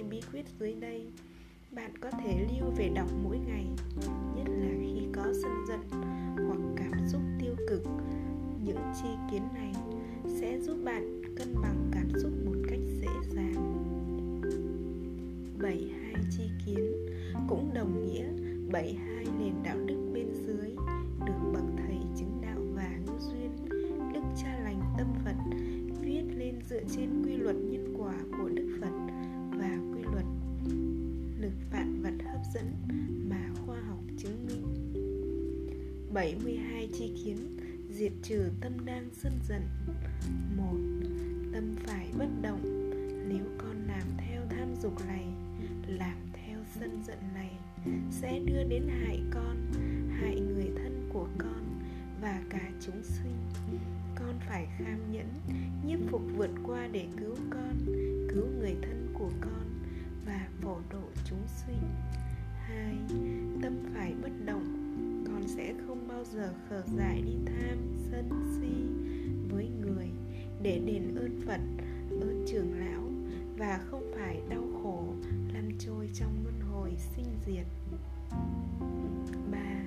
hai bí quyết dưới đây. Bạn có thể lưu về đọc mỗi ngày, nhất là khi có sân giận hoặc cảm xúc tiêu cực. Những chi kiến này sẽ giúp bạn cân bằng cảm xúc một cách dễ dàng. 72 chi kiến cũng đồng nghĩa 72 nền đạo đức bên dưới được bật 72 chi kiến, diệt trừ tâm đang sân giận. Một, tâm phải bất động. Nếu con làm theo tham dục này, làm theo sân giận này, sẽ đưa đến hại con, hại người thân của con và cả chúng sinh. Con phải kham nhẫn, nhiếp phục vượt qua để cứu con, cứu người thân của con và phổ độ chúng sinh. Hai, tâm phải bất động sẽ không bao giờ khờ dại đi tham sân si với người để đền ơn phật, ơn trưởng lão và không phải đau khổ lăn trôi trong luân hồi sinh diệt. Ba,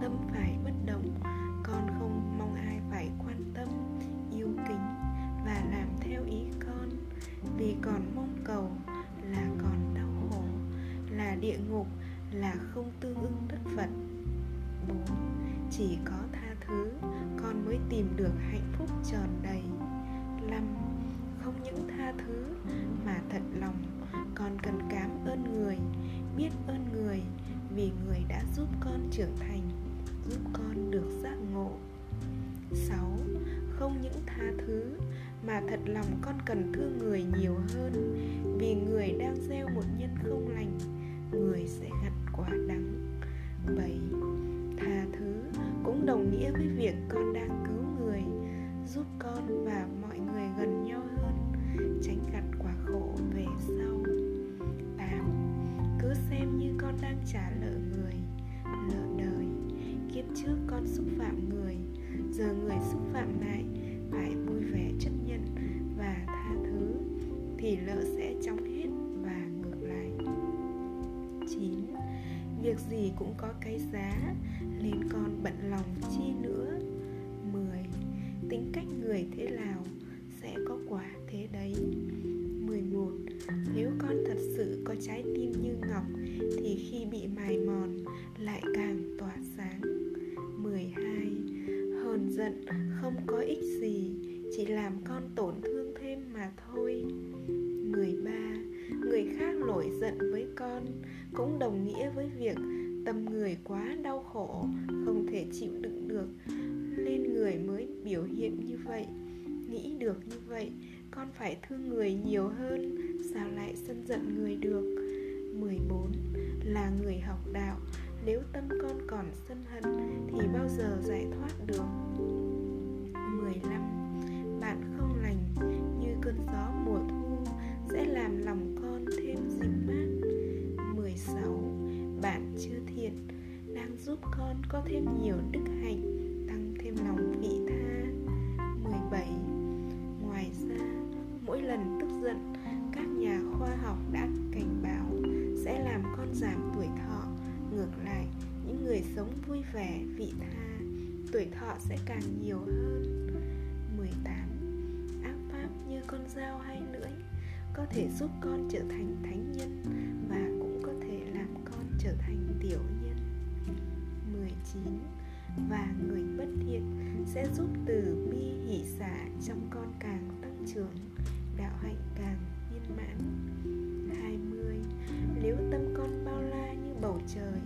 tâm phải bất động, con không mong ai phải quan tâm, yêu kính và làm theo ý con. Vì còn mong cầu là còn đau khổ, là địa ngục, là không tương ưng đất phật. Chỉ có tha thứ, con mới tìm được hạnh phúc tròn đầy năm Không những tha thứ mà thật lòng, con cần cảm ơn người, biết ơn người vì người đã giúp con trưởng thành, giúp con được giác ngộ 6. Không những tha thứ mà thật lòng con cần thương người nhiều hơn vì người đang gieo một nhân không lành, người sẽ gặt quả đắng Giờ người xúc phạm lại Phải vui vẻ chấp nhận Và tha thứ, Thì nợ sẽ chóng hết và ngược lại 9. Việc gì cũng có cái giá Nên con bận lòng chi nữa 10. Tính cách người thế nào Sẽ có quả thế đấy 11 Nếu con thật sự có trái tim như ngọc, Thì khi bị mài mòn lại càng giận, không có ích gì, Chỉ làm con tổn thương thêm mà thôi. 13 Người khác nổi giận với con Cũng đồng nghĩa với việc tâm người quá đau khổ, Không thể chịu đựng được. Nên người mới biểu hiện như vậy, Nghĩ được như vậy, con phải thương người nhiều hơn, sao lại sân giận người được? 14 là người học đạo, nếu tâm con còn sân hận thì bao giờ giải thoát được? 15 bạn không lành như cơn gió mùa thu sẽ làm lòng con thêm dịu mát. 16 bạn chưa thiện đang giúp con có thêm nhiều đức hạnh, tăng thêm lòng vị tha. 17 ngoài ra, mỗi lần tức giận, các nhà khoa học đã cảnh báo sẽ làm con giảm tuổi thọ. Ngược lại, những người sống vui vẻ, vị tha, tuổi thọ sẽ càng nhiều hơn con dao hai lưỡi có thể giúp con trở thành thánh nhân và cũng có thể làm con trở thành tiểu nhân. 19 và người bất thiện sẽ giúp từ bi hỷ xả trong con càng tăng trưởng, đạo hạnh càng viên mãn. 20 nếu tâm con bao la như bầu trời,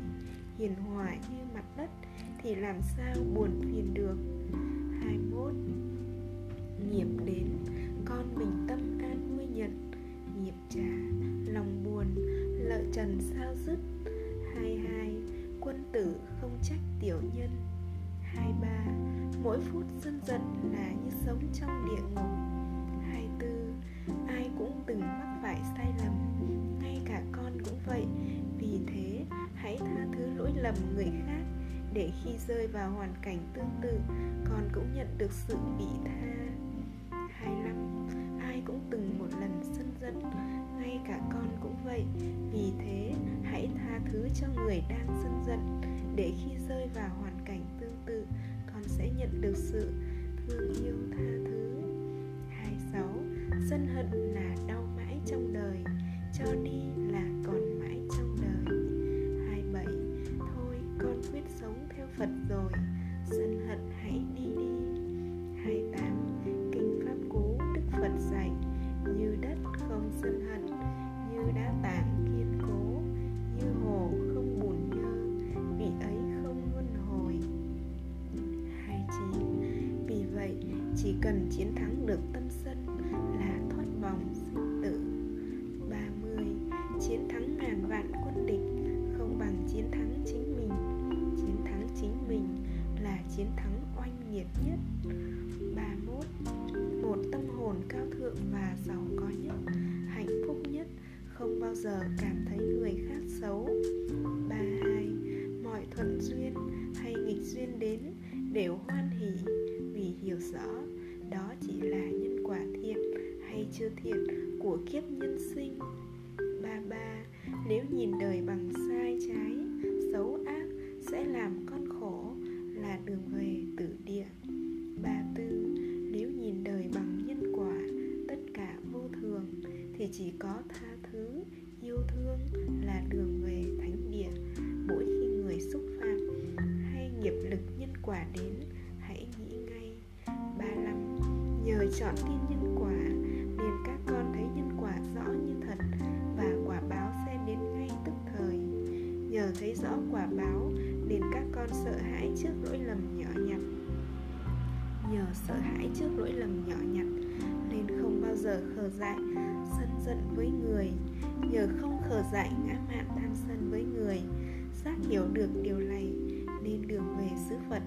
hiền hòa như mặt đất, thì làm sao buồn phiền được? 21 nghiệp đến con bình tâm an vui nhận nghiệp trả lòng buồn, lợi trần sao dứt. 22 quân tử không trách tiểu nhân. 23 mỗi phút sân giận là như sống trong địa ngục. 24 ai cũng từng mắc phải sai lầm, ngay cả con cũng vậy. Vì thế, hãy tha thứ lỗi lầm người khác. Để khi rơi vào hoàn cảnh tương tự, con cũng nhận được sự bị tha từng một lần sân giận ngay cả con cũng vậy. Vì thế, hãy tha thứ cho người đang sân giận để khi rơi vào hoàn cảnh tương tự, con sẽ nhận được sự thương yêu tha thứ. 26 sân hận là đau mãi trong đời, cho đi vạn quân địch, không bằng chiến thắng chính mình. Chiến thắng chính mình là chiến thắng oanh liệt nhất. 31 một tâm hồn cao thượng và giàu có nhất, hạnh phúc nhất. Không bao giờ cảm thấy người khác xấu. Đường về giờ khờ dại, sân giận với người. Nhờ không khờ dại, ngã mạn tham sân với người. Giác hiểu được điều này, nên đường về xứ Phật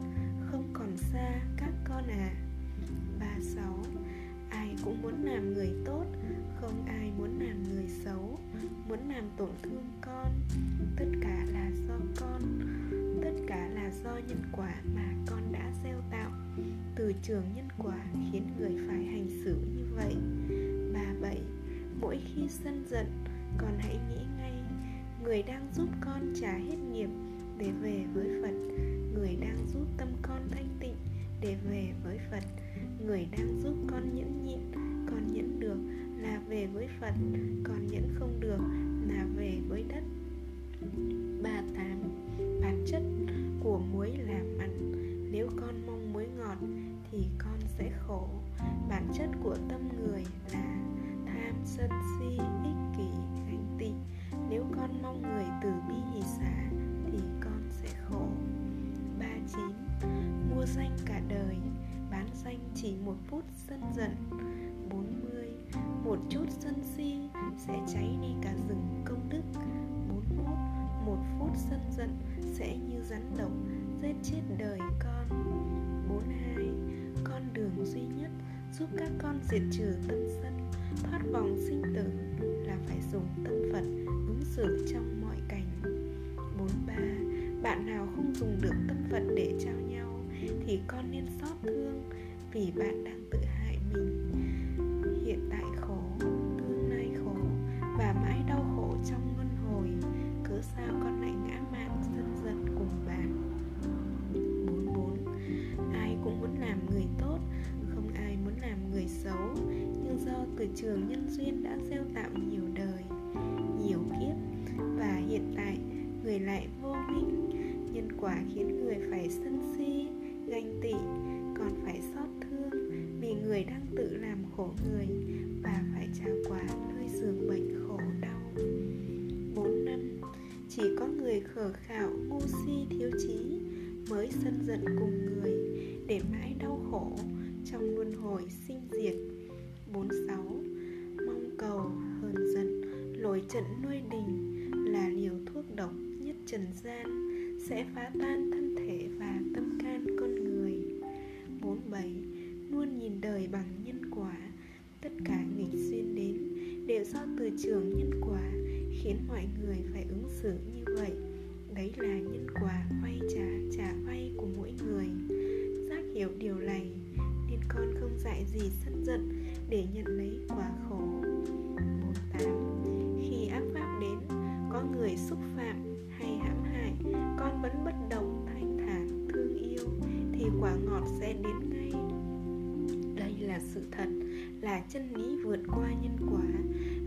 không còn xa các con à. 36 Ai cũng muốn làm người tốt, Không ai muốn làm người xấu. Muốn làm tổn thương con, Tất cả là do con. Tất cả là do nhân quả mà con đã gieo tạo. Từ trường nhân quả khiến người phải hành xử như vậy. 37 Mỗi khi sân giận Con hãy nghĩ ngay, Người đang giúp con trả hết nghiệp Để về với Phật. Người đang giúp tâm con thanh tịnh Để về với Phật. Người đang giúp con nhẫn nhịn, con nhẫn được là về với phật còn nhẫn không được là về với đất. 38 bản chất của muối là mặn nếu con mong muối ngọt thì con sẽ khổ. Bản chất của tâm người là tham sân si, ích kỷ ganh tị. Nếu con mong người từ bi hỷ xả thì con sẽ khổ. 39 mua danh cả đời, bán danh chỉ một phút sân giận. 40 Một chút sân si sẽ cháy đi cả rừng công đức. Một phút sân giận sẽ như rắn độc, giết chết đời con. 42 Con đường duy nhất giúp các con diệt trừ tâm sân. Thoát vòng sinh tử là phải dùng tâm Phật ứng xử trong mọi cảnh. 43 Bạn nào không dùng được tâm Phật để trao nhau thì con nên xót thương vì bạn đang tự hại mình. Từ trường nhân duyên đã gieo tạo nhiều đời, nhiều kiếp, và hiện tại người lại vô minh. Nhân quả khiến người phải sân si, ganh tị, còn phải xót thương vì người đang tự làm khổ người và phải trả quả nơi giường bệnh khổ đau. Bốn năm, chỉ có người khờ khạo ngu si thiếu trí mới sân giận cùng người để mãi đau khổ trong luân hồi sinh diệt. 46 mong cầu, hờn giận lối trận nuôi đình là liều thuốc độc nhất trần gian, sẽ phá tan thân thể và tâm can con người. 47 Luôn nhìn đời bằng nhân quả, Tất cả nghịch duyên đến Đều do từ trường nhân quả Khiến mọi người phải ứng xử như vậy. Đấy là nhân quả gì sân giận Để nhận lấy quả khổ? 48 Khi ác pháp người xúc phạm hay hãm hại, con vẫn bất động thanh thản, thương yêu, thì quả ngọt sẽ đến ngay. Đây là sự thật, là chân lý vượt qua nhân quả,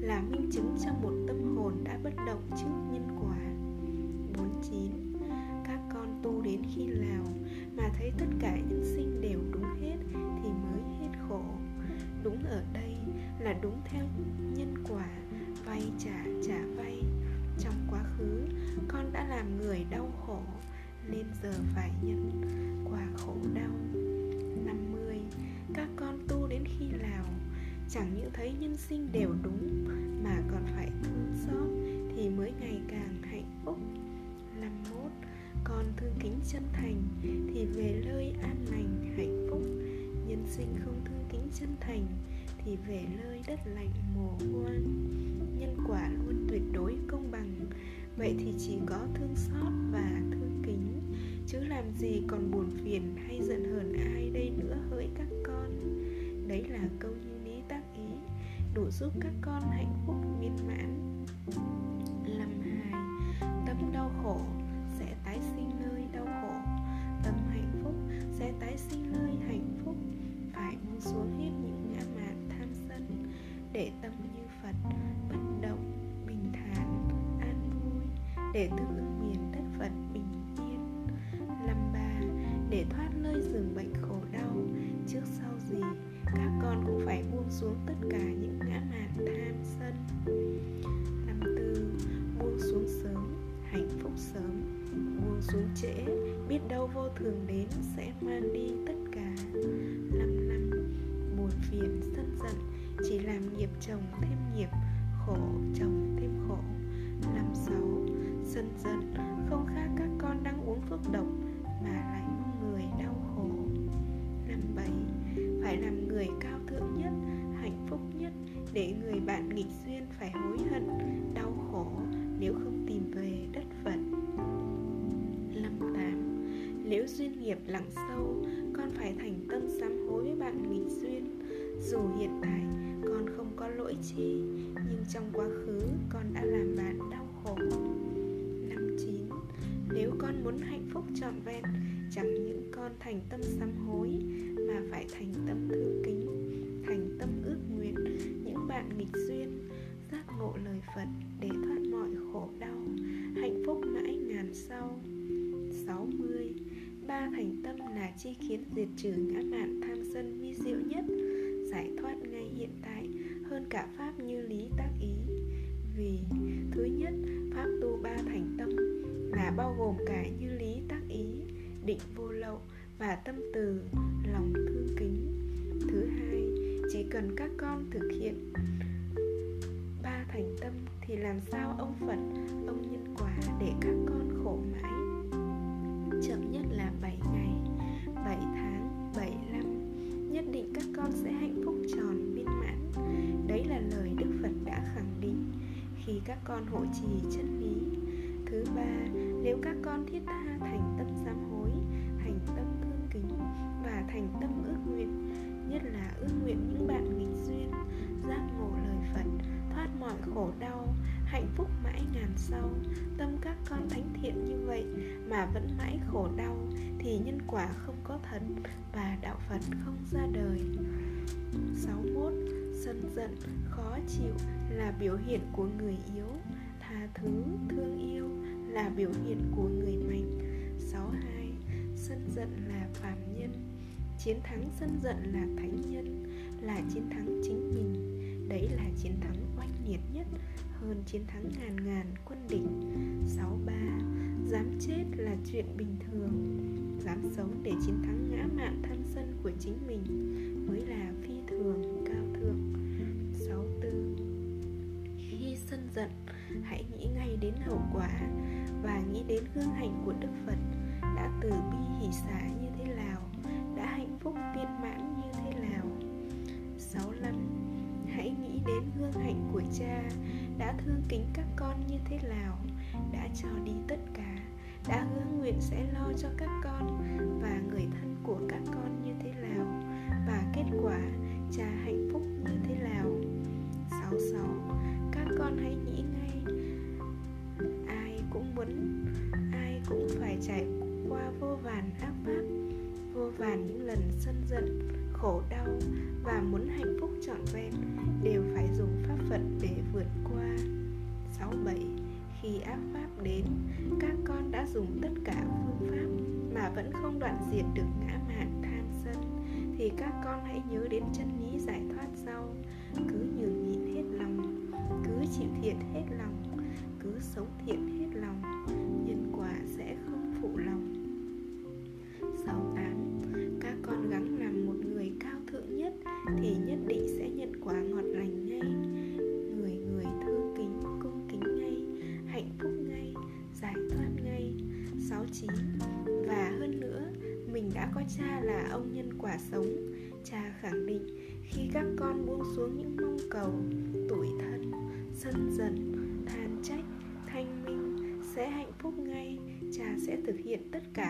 là minh chứng cho một tâm hồn đã bất động trước nhân quả. 49 các con tu đến khi nào mà thấy tất là đúng theo nhân quả, vay trả trả vay. Trong quá khứ, con đã làm người đau khổ, nên giờ phải nhận quả khổ đau. 50 các con tu đến khi nào? Chẳng những thấy nhân sinh đều đúng mà còn phải thương xót thì mới ngày càng hạnh phúc. 51 con thương kính chân thành thì về nơi an lành hạnh phúc. Nhân sinh không thương kính chân thành thì về nơi đất lạnh mồ hoang nhân quả luôn tuyệt đối công bằng. Vậy thì chỉ có thương xót và thương kính. Chứ làm gì còn buồn phiền hay giận hờn ai đây nữa hỡi các con. Đấy là câu như lý tác ý, đủ giúp các con hạnh phúc viên mãn. Làm hai tâm đau khổ sẽ tái sinh nơi đau khổ. Tâm hạnh phúc sẽ tái sinh nơi hạnh phúc. Phải buông xuống hết những ngã để tâm như phật, bất động, bình thản, an vui, để tương ứng miền đất phật bình yên. Năm ba, để thoát nơi giường bệnh khổ đau, trước sau gì, các con cũng phải buông xuống tất cả những ngã mạn tham sân. Năm tư, buông xuống sớm, hạnh phúc sớm, buông xuống trễ, biết đâu vô thường đến sẽ mang đi tất cả. Năm năm, buồn phiền, sân giận chỉ làm nghiệp chồng thêm nghiệp, khổ chồng thêm khổ. Năm sáu, dần dần, không khác các con đang uống thuốc độc mà lại mong người đau khổ. Năm bảy, phải làm người cao thượng nhất, hạnh phúc nhất để người bạn nghịch duyên phải hối hận, đau khổ nếu không tìm về đất phật năm tám, nếu duyên nghiệp lặng sâu, con phải thành tâm sám hối với bạn nghịch duyên dù hiện tại con không có lỗi chi nhưng trong quá khứ con đã làm bạn đau khổ. Năm chín, nếu con muốn hạnh phúc trọn vẹn, chẳng những con thành tâm sám hối, mà phải thành tâm thương kính, thành tâm ước nguyện những bạn nghịch duyên, giác ngộ lời phật để thoát mọi khổ đau, hạnh phúc mãi ngàn sau. 60 ba thành tâm là chi khiến diệt trừ ngã mạn tham sân vi diệu nhất giải thoát ngay hiện tại hơn cả pháp như lý tác ý. Vì thứ nhất, pháp tu ba thành tâm là bao gồm cả như lý tác ý, định vô lậu và tâm từ, lòng thương kính. Thứ hai, chỉ cần các con thực hiện ba thành tâm thì làm sao ông phật con hộ trì chân lý. Thứ ba, nếu các con thiết tha thành tâm sám hối, thành tâm thương kính và thành tâm ước nguyện, nhất là ước nguyện những bạn nghịch duyên, giác ngộ lời phật, thoát mọi khổ đau, hạnh phúc mãi ngàn sau, tâm các con thánh thiện như vậy mà vẫn mãi khổ đau, thì nhân quả không có thật và đạo phật không ra đời. 61 sân giận, khó chịu là biểu hiện của người yếu. Tha thứ, thương yêu là biểu hiện của người mạnh. 62 sân giận là phàm nhân. Chiến thắng sân giận là thánh nhân, là chiến thắng chính mình. Đấy là chiến thắng oanh liệt nhất, hơn chiến thắng ngàn ngàn quân địch. 63 dám chết là chuyện bình thường. Dám sống để chiến thắng ngã mạn thân sân của chính mình mới là phi thường. Hãy nghĩ ngay đến hậu quả và nghĩ đến gương hạnh của đức phật đã từ bi hỷ xả như thế nào, đã hạnh phúc viên mãn như thế nào. 65 hãy nghĩ đến gương hạnh của cha đã thương kính các con như thế nào, đã cho đi tất cả, đã hứa nguyện sẽ lo cho các con lần sân giận, khổ đau và muốn hạnh phúc trọn vẹn đều phải dùng pháp vận để vượt qua. 67 khi ác pháp đến, các con đã dùng tất cả phương pháp mà vẫn không đoạn diệt được ngã mạn tham sân, thì các con hãy nhớ đến chân lý giải thoát sau. Cứ nhường nhịn hết lòng, cứ chịu thiện hết lòng, cứ sống thiện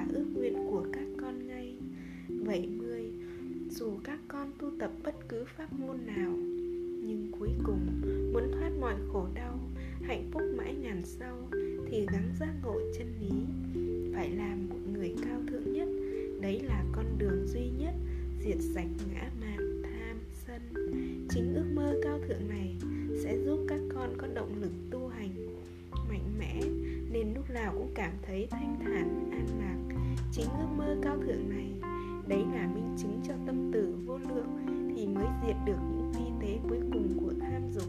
cả ước nguyện của các con ngay. 70 dù các con tu tập bất cứ pháp môn nào, nhưng cuối cùng muốn thoát mọi khổ đau, hạnh phúc mãi ngàn sau, thì gắng giác ngộ chân lý. Phải làm một người cao thượng nhất, đấy là con đường duy nhất, diệt sạch ngã mạn tham sân. Chính ước mơ cao thượng này sẽ giúp các con có động lực tu hành mạnh mẽ, nên lúc nào cũng cảm thấy thanh thản, an lạc chính ước mơ cao thượng này, đấy là minh chứng cho tâm tử vô lượng thì mới diệt được những vi tế cuối cùng của tham dục.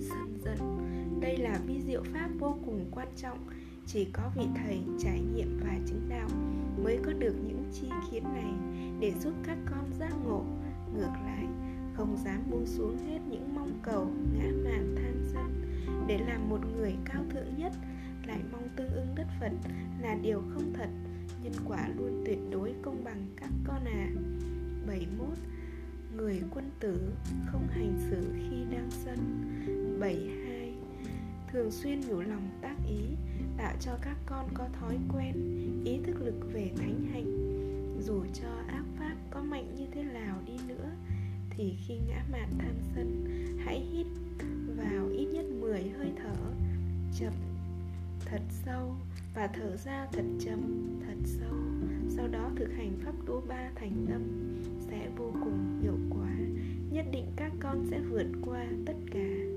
Sân giận, đây là vi diệu pháp vô cùng quan trọng. Chỉ có vị thầy trải nghiệm và chứng đạo mới có được những chi kiến này để giúp các con giác ngộ. Ngược lại, không dám buông xuống hết những mong cầu, ngã mạn than sân để làm một người cao thượng nhất lại mong tương ưng đất phật là điều không thật. Nhân quả luôn tuyệt đối công bằng các con à 71 Người quân tử không hành xử khi đang sân 72 Thường xuyên nhủ lòng tác ý, tạo cho các con có thói quen, ý thức lực về thánh hạnh dù cho ác pháp có mạnh như thế nào đi nữa, thì khi ngã mạn tham sân, hãy hít vào ít nhất 10 hơi thở, chậm thật sâu và thở ra thật chậm, thật sâu. Sau đó thực hành pháp tu ba thành tâm sẽ vô cùng hiệu quả, nhất định các con sẽ vượt qua tất cả.